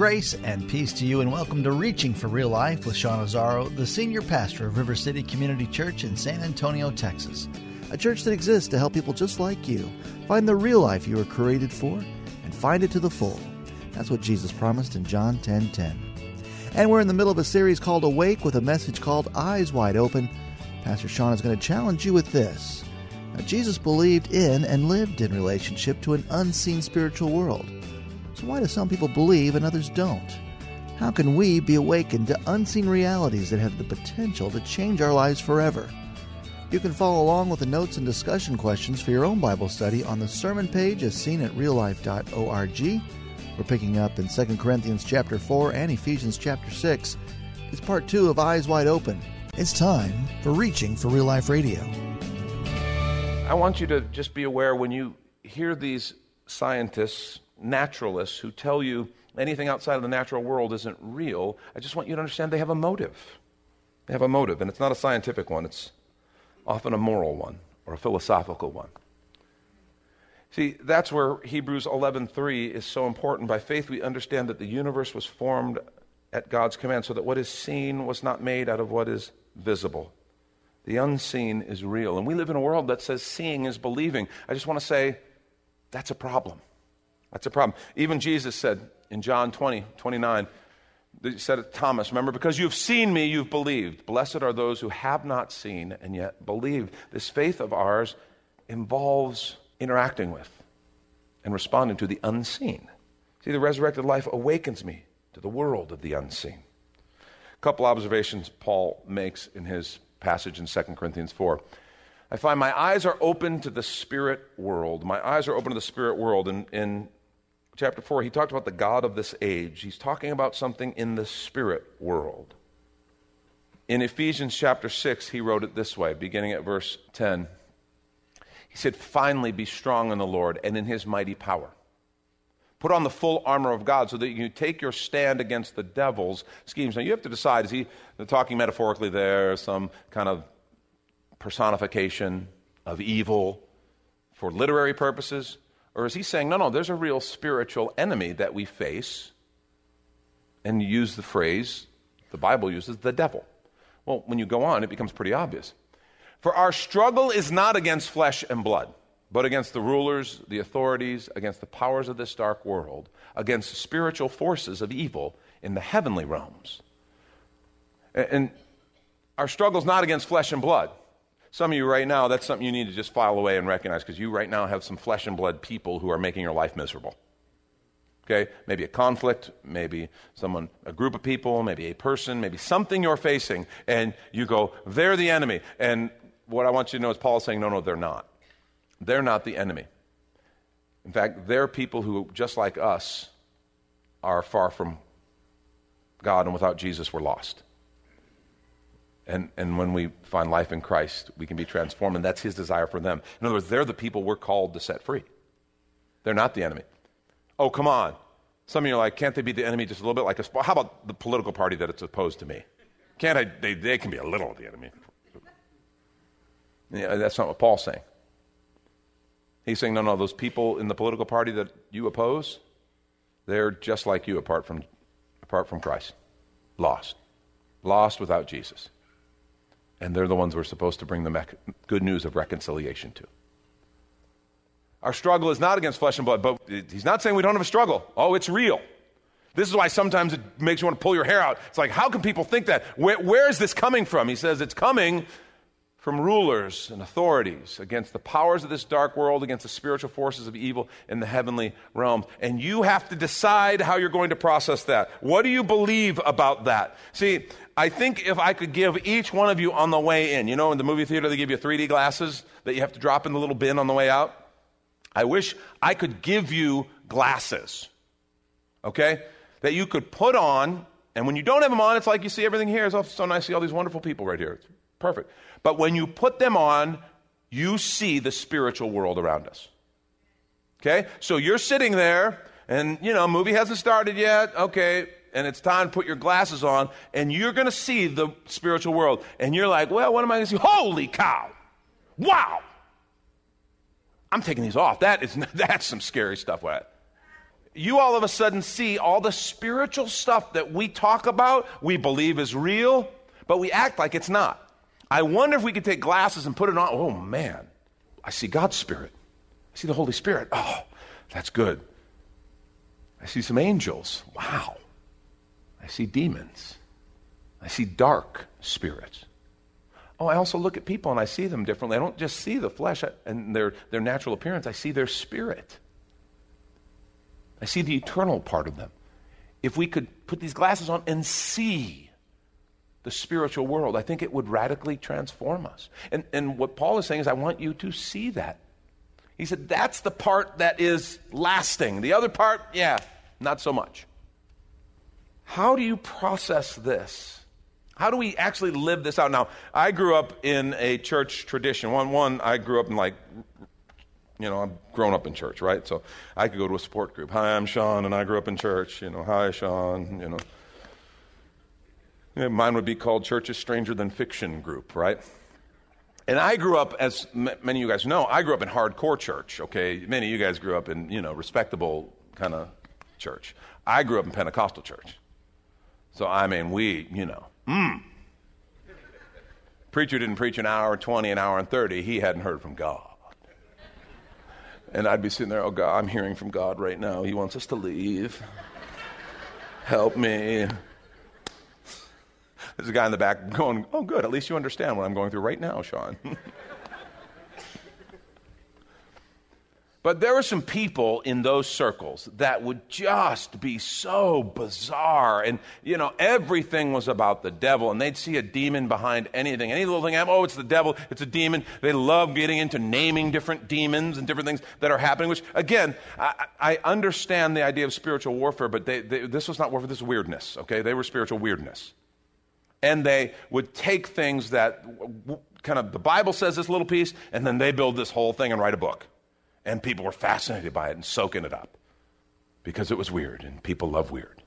Grace and peace to you, and welcome to Reaching for Real Life with Sean Azzaro, the senior pastor of River City Community Church in San Antonio, Texas. A church that exists to help people just like you find the real life you were created for and find it to the full. That's what Jesus promised in John 10:10. 10, 10. And we're in the middle of a series called Awake with a message called Eyes Wide Open. Pastor Sean is going to challenge you with this. Now, Jesus believed in and lived in relationship to an unseen spiritual world. So, why do some people believe and others don't? How can we be awakened to unseen realities that have the potential to change our lives forever? You can follow along with the notes and discussion questions for your own Bible study on the sermon page as seen at reallife.org we're picking up in 2 Corinthians chapter 4 and Ephesians chapter 6. It's part 2 of Eyes Wide Open. It's time for Reaching for Real Life Radio. I want you to just be aware when you hear these scientists, naturalists, who tell you anything outside of the natural world isn't real, I just want you to understand they have a motive. They have a motive, and it's not a scientific one, it's often a moral one or a philosophical one. See, that's where Hebrews 11:3 is so important. By faith we understand that the universe was formed at God's command so that what is seen was not made out of what is visible. The unseen is real. And we live in a world that says seeing is believing. I just want to say that's a problem. That's a problem. Even Jesus said in John 20, 29, he said to Thomas, remember, because you've seen me, you've believed. Blessed are those who have not seen and yet believe. This faith of ours involves interacting with and responding to the unseen. See, the resurrected life awakens me to the world of the unseen. A couple observations Paul makes in his passage in 2 Corinthians 4. I find my eyes are open to the spirit world. My eyes are open to the spirit world. In, in chapter 4, he talked about the God of this age. He's talking about something in the spirit world. In Ephesians chapter 6, he wrote it this way, beginning at verse 10. He said, Finally, be strong in the Lord and in his mighty power. Put on the full armor of God so that you take your stand against the devil's schemes. Now, you have to decide is he talking metaphorically there, some kind of personification of evil for literary purposes? Or is he saying, no, no, there's a real spiritual enemy that we face? And you use the phrase the Bible uses, the devil. Well, when you go on, it becomes pretty obvious. For our struggle is not against flesh and blood, but against the rulers, the authorities, against the powers of this dark world, against the spiritual forces of evil in the heavenly realms. And our struggle is not against flesh and blood. Some of you right now, that's something you need to just file away and recognize because you right now have some flesh and blood people who are making your life miserable. Okay? Maybe a conflict, maybe someone, a group of people, maybe a person, maybe something you're facing, and you go, they're the enemy. And what I want you to know is Paul is saying, no, no, they're not. They're not the enemy. In fact, they're people who, just like us, are far from God, and without Jesus, we're lost. And, and when we find life in Christ, we can be transformed, and that's His desire for them. In other words, they're the people we're called to set free. They're not the enemy. Oh, come on. Some of you are like, can't they be the enemy just a little bit? Like, a, how about the political party that it's opposed to me? Can't I? They, they can be a little of the enemy. Yeah, that's not what Paul's saying. He's saying, no, no, those people in the political party that you oppose, they're just like you apart from, apart from Christ. Lost. Lost without Jesus. And they're the ones we're supposed to bring the good news of reconciliation to. Our struggle is not against flesh and blood, but he's not saying we don't have a struggle. Oh, it's real. This is why sometimes it makes you want to pull your hair out. It's like, how can people think that? where, where is this coming from? He says it's coming from rulers and authorities, against the powers of this dark world, against the spiritual forces of evil in the heavenly realms. And you have to decide how you're going to process that. What do you believe about that? See, I think if I could give each one of you on the way in, you know, in the movie theater, they give you 3D glasses that you have to drop in the little bin on the way out. I wish I could give you glasses, okay, that you could put on. And when you don't have them on, it's like you see everything here. It's so nice to see all these wonderful people right here. It's perfect. But when you put them on, you see the spiritual world around us. Okay? So you're sitting there, and, you know, movie hasn't started yet. Okay. And it's time to put your glasses on, and you're going to see the spiritual world. And you're like, well, what am I going to see? Holy cow! Wow! I'm taking these off. That is, that's some scary stuff. What? you all of a sudden see all the spiritual stuff that we talk about, we believe is real, but we act like it's not. I wonder if we could take glasses and put it on. Oh man, I see God's Spirit. I see the Holy Spirit. Oh, that's good. I see some angels. Wow. I see demons. I see dark spirits. Oh, I also look at people and I see them differently. I don't just see the flesh and their, their natural appearance, I see their spirit. I see the eternal part of them. If we could put these glasses on and see the spiritual world, I think it would radically transform us. And, and what Paul is saying is, I want you to see that. He said, that's the part that is lasting. The other part, yeah, not so much. How do you process this? How do we actually live this out? Now, I grew up in a church tradition. One, one, I grew up in like you know, I've grown up in church, right? So I could go to a support group. Hi, I'm Sean, and I grew up in church. You know, hi, Sean. You know, mine would be called Church is Stranger Than Fiction group, right? And I grew up, as m- many of you guys know, I grew up in hardcore church. Okay, many of you guys grew up in you know respectable kind of church. I grew up in Pentecostal church. So I mean, we, you know, mm. Preacher didn't preach an hour, 20, an hour, and 30. He hadn't heard from God. And I'd be sitting there, oh God, I'm hearing from God right now. He wants us to leave. Help me. There's a guy in the back going, oh, good, at least you understand what I'm going through right now, Sean. But there were some people in those circles that would just be so bizarre. And, you know, everything was about the devil. And they'd see a demon behind anything. Any little thing, oh, it's the devil, it's a demon. They love getting into naming different demons and different things that are happening, which, again, I, I understand the idea of spiritual warfare, but they, they, this was not warfare, this was weirdness, okay? They were spiritual weirdness. And they would take things that kind of the Bible says this little piece, and then they build this whole thing and write a book. And people were fascinated by it and soaking it up because it was weird, and people love weird.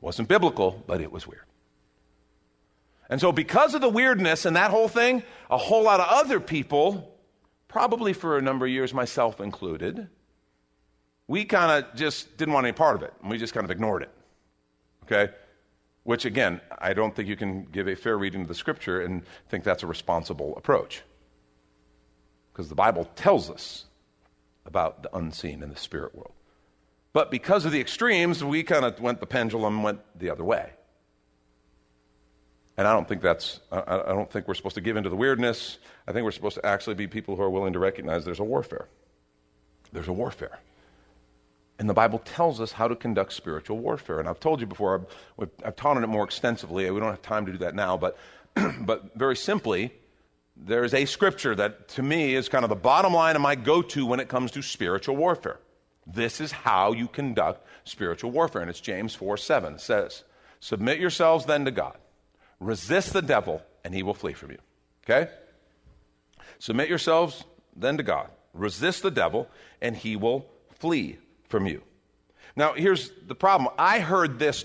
Wasn't biblical, but it was weird. And so, because of the weirdness and that whole thing, a whole lot of other people, probably for a number of years, myself included, we kind of just didn't want any part of it, and we just kind of ignored it. Okay? Which, again, I don't think you can give a fair reading of the scripture and think that's a responsible approach. Because the Bible tells us about the unseen in the spirit world. But because of the extremes, we kind of went, the pendulum went the other way. And I don't think that's, I, I don't think we're supposed to give into the weirdness. I think we're supposed to actually be people who are willing to recognize there's a warfare. There's a warfare. And the Bible tells us how to conduct spiritual warfare. And I've told you before, I've, I've taught on it more extensively. We don't have time to do that now, but, but very simply, there's a scripture that to me is kind of the bottom line of my go to when it comes to spiritual warfare. This is how you conduct spiritual warfare. And it's James 4 7. It says, Submit yourselves then to God, resist the devil, and he will flee from you. Okay? Submit yourselves then to God, resist the devil, and he will flee from you. Now, here's the problem. I heard this,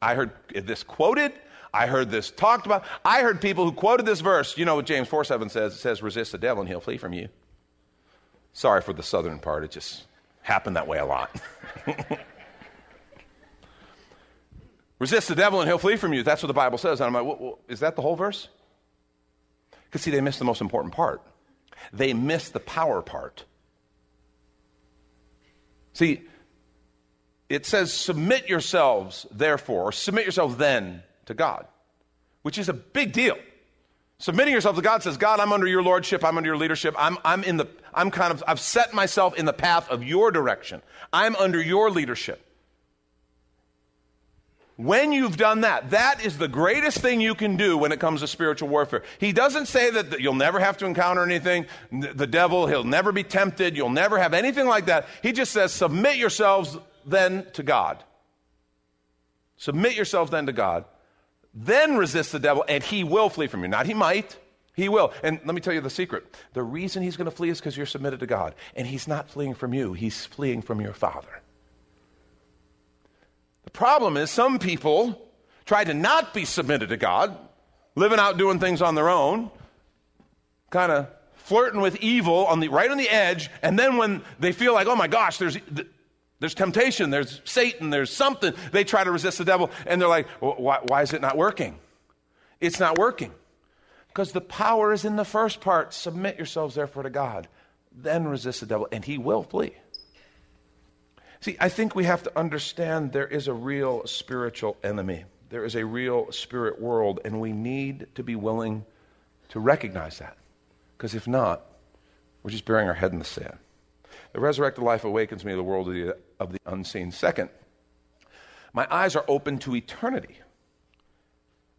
I heard this quoted, I heard this talked about. I heard people who quoted this verse. You know what James 4 7 says? It says, resist the devil and he'll flee from you. Sorry for the southern part, it just happened that way a lot. resist the devil and he'll flee from you. That's what the Bible says. And I'm like, well, well, is that the whole verse? Because, see, they missed the most important part. They missed the power part. See, it says, submit yourselves, therefore, or submit yourselves then to God, which is a big deal. Submitting yourself to God says, God, I'm under your lordship, I'm under your leadership, I'm, I'm in the, I'm kind of, I've set myself in the path of your direction. I'm under your leadership. When you've done that, that is the greatest thing you can do when it comes to spiritual warfare. He doesn't say that you'll never have to encounter anything, the devil, he'll never be tempted, you'll never have anything like that. He just says, submit yourselves then to God. Submit yourselves then to God. Then resist the devil, and he will flee from you. Not he might, he will. And let me tell you the secret. The reason he's going to flee is because you're submitted to God. And he's not fleeing from you, he's fleeing from your Father. Problem is some people try to not be submitted to God, living out doing things on their own, kind of flirting with evil on the right on the edge, and then when they feel like, oh my gosh, there's There's temptation, there's Satan, there's something. They try to resist the devil, and they're like, why, why is it not working? It's not working. Because the power is in the first part. Submit yourselves, therefore, to God. Then resist the devil, and he will flee. See, I think we have to understand there is a real spiritual enemy. There is a real spirit world, and we need to be willing to recognize that. Because if not, we're just burying our head in the sand. The resurrected life awakens me to the world of the, of the unseen. Second, my eyes are open to eternity.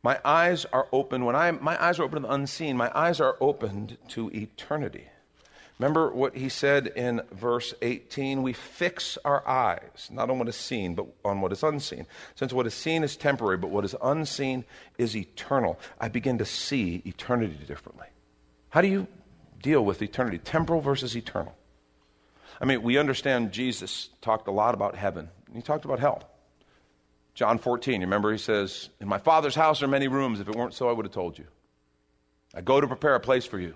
My eyes are open. When I, my eyes are open to the unseen, my eyes are opened to eternity. Remember what he said in verse 18? We fix our eyes, not on what is seen, but on what is unseen. Since what is seen is temporary, but what is unseen is eternal, I begin to see eternity differently. How do you deal with eternity? Temporal versus eternal. I mean, we understand Jesus talked a lot about heaven, he talked about hell. John 14, remember he says, In my Father's house are many rooms. If it weren't so, I would have told you. I go to prepare a place for you.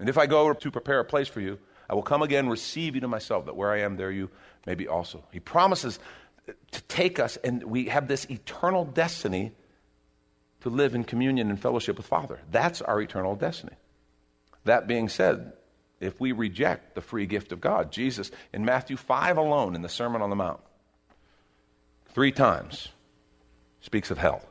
And if I go to prepare a place for you, I will come again, receive you to myself, that where I am, there you may be also. He promises to take us, and we have this eternal destiny to live in communion and fellowship with Father. That's our eternal destiny. That being said, if we reject the free gift of God, Jesus, in Matthew 5 alone, in the Sermon on the Mount, three times speaks of hell.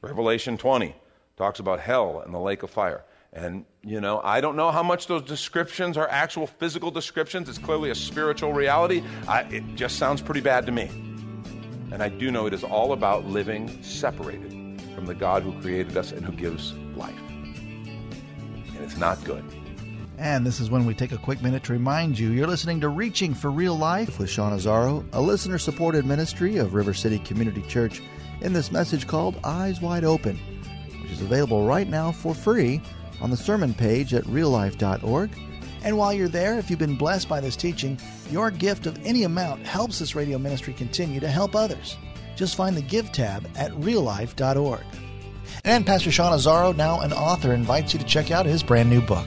Revelation 20 talks about hell and the lake of fire. And, you know, I don't know how much those descriptions are actual physical descriptions. It's clearly a spiritual reality. I, it just sounds pretty bad to me. And I do know it is all about living separated from the God who created us and who gives life. And it's not good. And this is when we take a quick minute to remind you you're listening to Reaching for Real Life with Sean Azzaro, a listener supported ministry of River City Community Church, in this message called Eyes Wide Open, which is available right now for free on the sermon page at reallife.org. And while you're there, if you've been blessed by this teaching, your gift of any amount helps this radio ministry continue to help others. Just find the Give tab at reallife.org. And Pastor Sean Azzaro, now an author, invites you to check out his brand new book.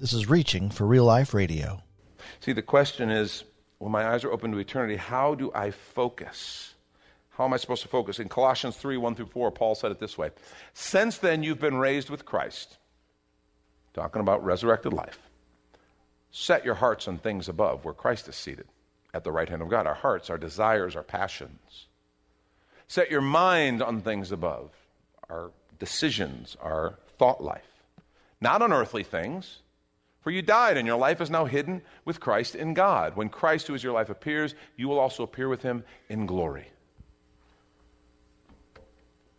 This is Reaching for Real Life Radio. See, the question is when my eyes are open to eternity, how do I focus? How am I supposed to focus? In Colossians 3 1 through 4, Paul said it this way Since then you've been raised with Christ, talking about resurrected life. Set your hearts on things above, where Christ is seated at the right hand of God. Our hearts, our desires, our passions. Set your mind on things above, our decisions, our thought life. Not on earthly things for you died, and your life is now hidden with Christ in God. When Christ, who is your life, appears, you will also appear with him in glory.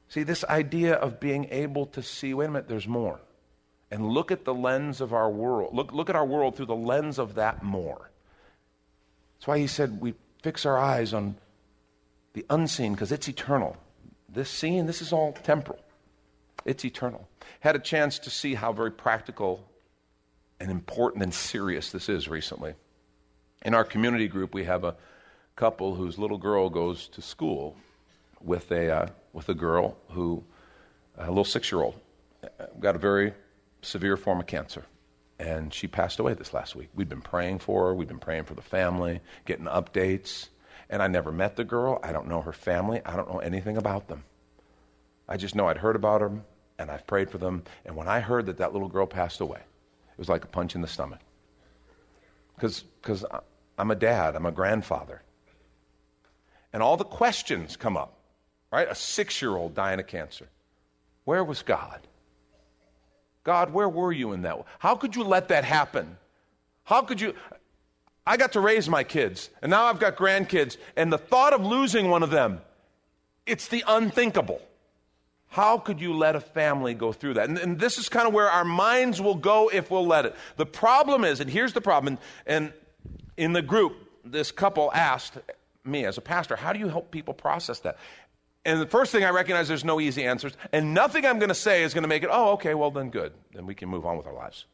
See, this idea of being able to see, wait a minute, there's more. And look at the lens of our world. Look, look at our world through the lens of that more. That's why he said we fix our eyes on the unseen because it's eternal. This seen, this is all temporal. It's eternal. Had a chance to see how very practical and important and serious this is recently. In our community group, we have a couple whose little girl goes to school with a, uh, with a girl who, a little six year old, got a very severe form of cancer. And she passed away this last week. We'd been praying for her, we'd been praying for the family, getting updates. And I never met the girl. I don't know her family. I don't know anything about them. I just know I'd heard about them and I've prayed for them. And when I heard that that little girl passed away, it was like a punch in the stomach. because I'm a dad, I'm a grandfather. And all the questions come up, right? A six year old dying of cancer. Where was God? God, where were you in that? How could you let that happen? How could you? I got to raise my kids, and now I've got grandkids, and the thought of losing one of them, it's the unthinkable. How could you let a family go through that? And, and, this is kind of where our minds will go if we'll let it. The problem is, and here's the problem, and, and in the group, this couple asked me as a pastor, how do you help people process that? And the first thing I recognize there's no easy answers, and nothing I'm going to say is going to make it, oh, okay, well, then good. Then we can move on with our lives.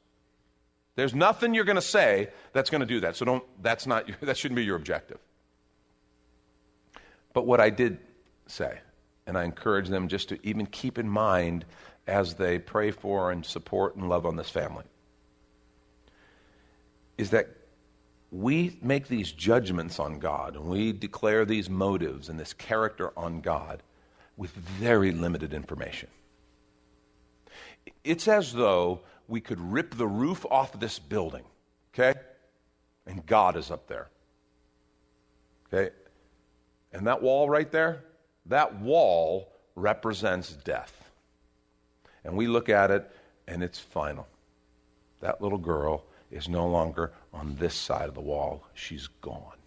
There's nothing you're going to say that's going to do that. So don't, that's not, that shouldn't be your objective. But what I did say, and I encourage them just to even keep in mind as they pray for and support and love on this family is that we make these judgments on God and we declare these motives and this character on God with very limited information. It's as though we could rip the roof off this building, okay? And God is up there. Okay? And that wall right there, that wall represents death. And we look at it and it's final. That little girl is no longer on this side of the wall. She's gone.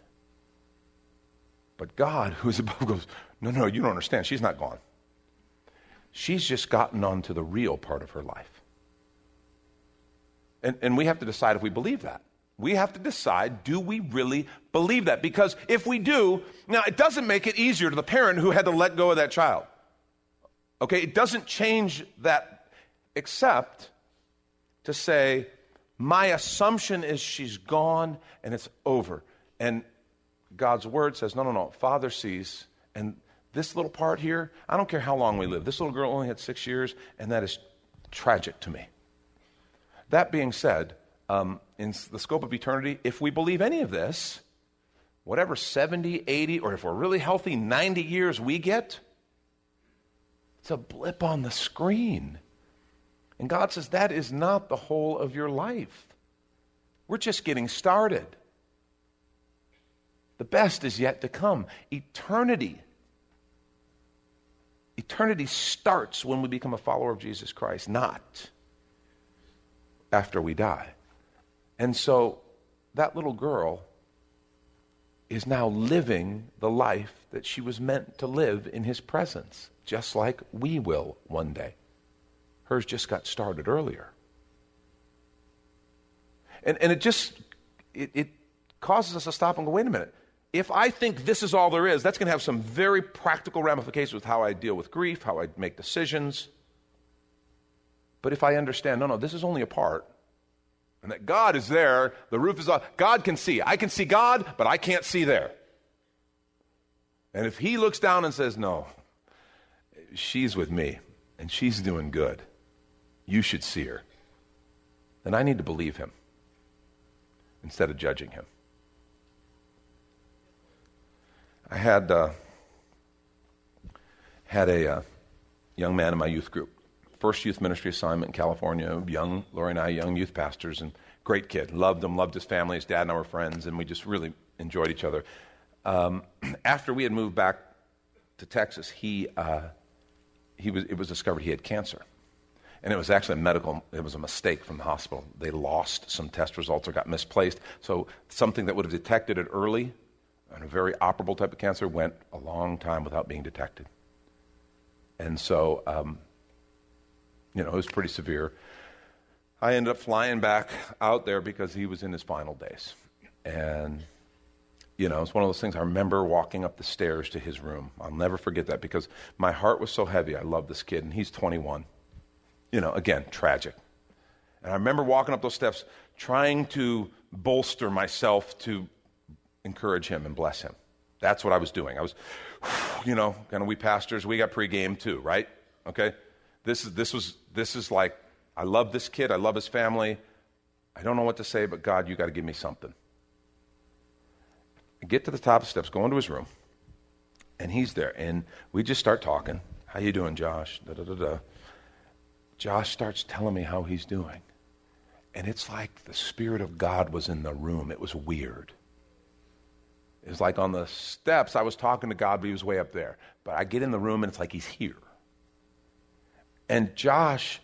But God, who is above, goes, No, no, you don't understand. She's not gone. She's just gotten onto the real part of her life. And, and we have to decide if we believe that. We have to decide do we really believe that? Because if we do, now it doesn't make it easier to the parent who had to let go of that child. Okay, it doesn't change that except to say, my assumption is she's gone and it's over. And God's word says, no, no, no, Father sees. And this little part here, I don't care how long we live. This little girl only had six years, and that is tragic to me. That being said, um, in the scope of eternity, if we believe any of this, whatever 70, 80, or if we're really healthy, 90 years we get, it's a blip on the screen. And God says that is not the whole of your life. We're just getting started. The best is yet to come. Eternity. Eternity starts when we become a follower of Jesus Christ, not after we die. And so that little girl is now living the life that she was meant to live in his presence, just like we will one day. Hers just got started earlier. And, and it just, it, it causes us to stop and go, wait a minute. If I think this is all there is, that's going to have some very practical ramifications with how I deal with grief, how I make decisions. But if I understand, no, no, this is only a part, and that God is there, the roof is off, God can see. I can see God, but I can't see there. And if He looks down and says, no, she's with me, and she's doing good you should see her, then I need to believe him instead of judging him. I had uh, had a uh, young man in my youth group, first youth ministry assignment in California. Young Lori and I, young youth pastors, and great kid. Loved him, loved his family. His dad and I were friends, and we just really enjoyed each other. Um, after we had moved back to Texas, he uh, he was it was discovered he had cancer. And it was actually a medical, it was a mistake from the hospital. They lost some test results or got misplaced. So something that would have detected it early, and a very operable type of cancer, went a long time without being detected. And so, um, you know, it was pretty severe. I ended up flying back out there because he was in his final days. And, you know, it's one of those things I remember walking up the stairs to his room. I'll never forget that because my heart was so heavy. I love this kid, and he's 21 you know, again, tragic. And I remember walking up those steps trying to bolster myself to encourage him and bless him. That's what I was doing. I was, you know, kind of we pastors, we got pregame too, right? Okay? This is, this was, this is like, I love this kid, I love his family. I don't know what to say, but God, you got to give me something. I get to the top of the steps, go into his room, and he's there, and we just start talking. How you doing, Josh? Da da da da. Josh starts telling me how he's doing. And it's like the Spirit of God was in the room. It was weird. It was like on the steps, I was talking to God, but he was way up there. But I get in the room and it's like he's here. And Josh,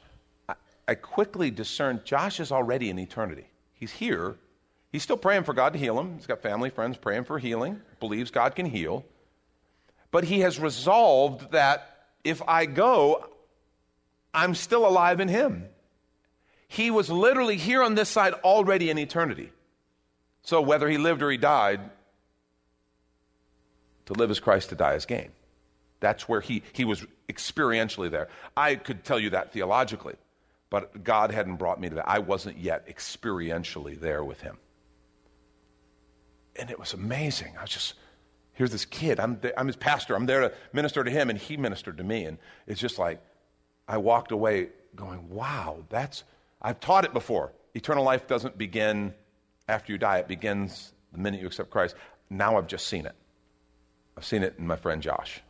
I, quickly discerned Josh is already in eternity. He's here. He's still praying for God to heal him. He's got family, friends praying for healing, believes God can heal. But he has resolved that if I go, I'm still alive in him. He was literally here on this side already in eternity. So whether he lived or he died, to live as Christ, to die as gain. That's where he, he was experientially there. I could tell you that theologically, but God hadn't brought me to that. I wasn't yet experientially there with him. And it was amazing. I was just, here's this kid. I'm, I'm his pastor. I'm there to minister to him, and he ministered to me. And it's just like, I walked away going, wow, that's, I've taught it before. Eternal life doesn't begin after you die, it begins the minute you accept Christ. Now I've just seen it. I've seen it in my friend Josh.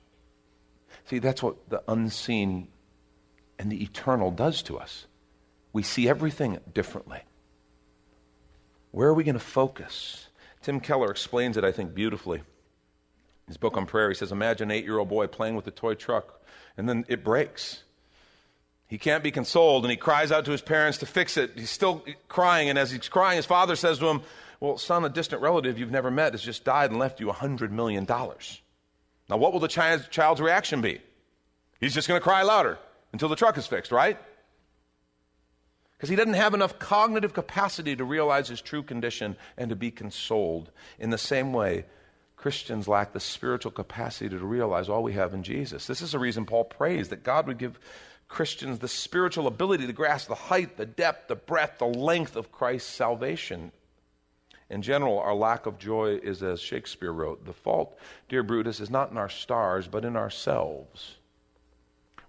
See, that's what the unseen and the eternal does to us. We see everything differently. Where are we going to focus? Tim Keller explains it, I think, beautifully. His book on prayer, he says, Imagine an eight year old boy playing with a toy truck, and then it breaks. He can't be consoled, and he cries out to his parents to fix it. He's still crying, and as he's crying, his father says to him, Well, son, a distant relative you've never met has just died and left you a $100 million. Now, what will the child's reaction be? He's just going to cry louder until the truck is fixed, right? Because he doesn't have enough cognitive capacity to realize his true condition and to be consoled. In the same way, Christians lack the spiritual capacity to realize all we have in Jesus. This is the reason Paul prays that God would give Christians the spiritual ability to grasp the height, the depth, the breadth, the length of Christ's salvation. In general, our lack of joy is as Shakespeare wrote the fault, dear Brutus, is not in our stars, but in ourselves.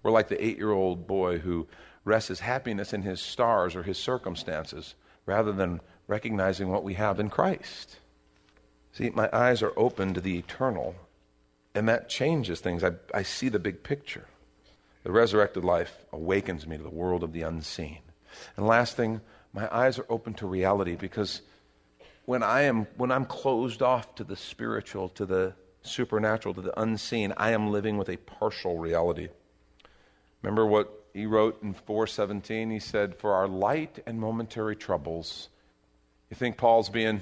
We're like the eight year old boy who rests his happiness in his stars or his circumstances rather than recognizing what we have in Christ. See, my eyes are open to the eternal, and that changes things. I, I see the big picture. The resurrected life awakens me to the world of the unseen. And last thing, my eyes are open to reality because when I am when I'm closed off to the spiritual, to the supernatural, to the unseen, I am living with a partial reality. Remember what he wrote in 417? He said, For our light and momentary troubles. You think Paul's being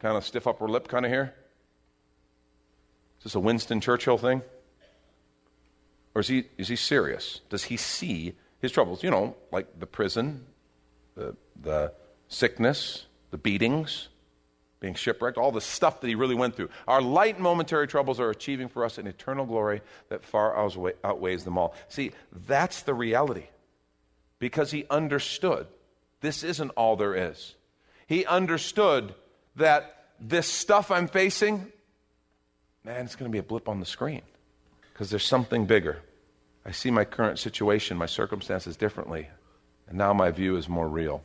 kind of stiff upper lip kind of here? Is this a Winston Churchill thing? Or is he, is he serious? Does he see his troubles? You know, like the prison, the, the sickness, the beatings, being shipwrecked, all the stuff that he really went through. Our light momentary troubles are achieving for us an eternal glory that far outweighs them all. See, that's the reality. Because he understood this isn't all there is. He understood that this stuff I'm facing, man, it's going to be a blip on the screen because there's something bigger. I see my current situation, my circumstances differently, and now my view is more real.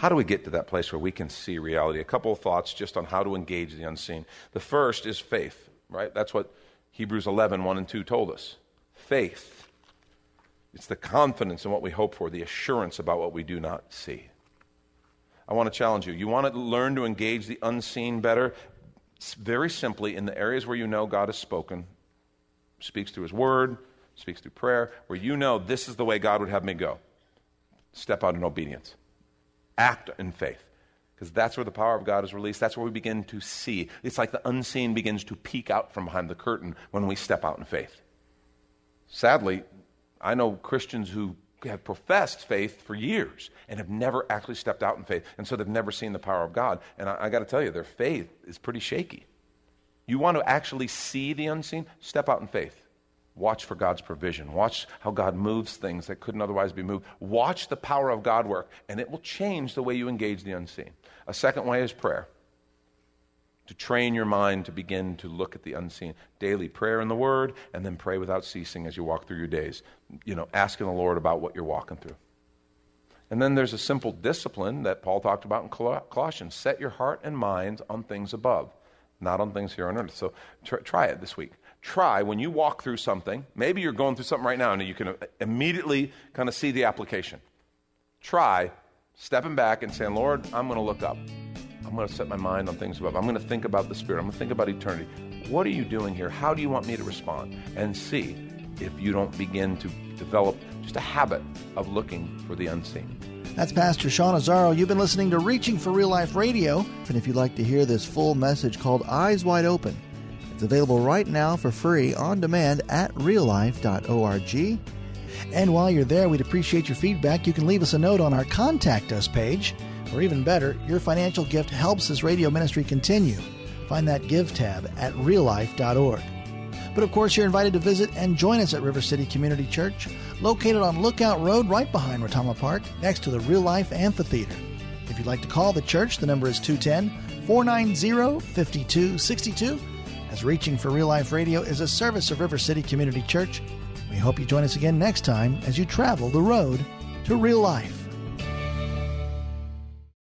How do we get to that place where we can see reality? A couple of thoughts just on how to engage the unseen. The first is faith, right? That's what Hebrews 11, 1 and 2 told us. Faith. It's the confidence in what we hope for, the assurance about what we do not see. I want to challenge you. You want to learn to engage the unseen better? very simply, in the areas where you know God has spoken, speaks through His Word, speaks through prayer, where you know this is the way God would have me go. Step out in obedience act in faith. Because that's where the power of God is released. That's where we begin to see. It's like the unseen begins to peek out from behind the curtain when we step out in faith. Sadly, I know Christians who have professed faith for years and have never actually stepped out in faith. And so they've never seen the power of God. And I, I got to tell you, their faith is pretty shaky. You want to actually see the unseen? Step out in faith. Watch for God's provision. Watch how God moves things that couldn't otherwise be moved. Watch the power of God work, and it will change the way you engage the unseen. A second way is prayer. To train your mind to begin to look at the unseen. Daily prayer in the Word, and then pray without ceasing as you walk through your days. You know, asking the Lord about what you're walking through. And then there's a simple discipline that Paul talked about in Colossians set your heart and mind on things above, not on things here on earth. So try it this week try when you walk through something, maybe you're going through something right now and you can immediately kind of see the application. Try stepping back and saying, Lord, I'm going to look up. I'm going to set my mind on things above. I'm going to think about the Spirit. I'm going to think about eternity. What are you doing here? How do you want me to respond? And see if you don't begin to develop just a habit of looking for the unseen. That's Pastor Sean Azzaro. You've been listening to Reaching for Real Life Radio. And if you'd like to hear this full message called Eyes Wide Open, it's available right now for free on demand at reallife.org. And while you're there, we'd appreciate your feedback. You can leave us a note on our Contact Us page. Or even better, your financial gift helps this radio ministry continue. Find that Give tab at reallife.org. But of course, you're invited to visit and join us at River City Community Church, located on Lookout Road right behind Retama Park, next to the Real Life Amphitheater. If you'd like to call the church, the number is 210 490 5262. As Reaching for Real Life Radio is a service of River City Community Church, we hope you join us again next time as you travel the road to real life.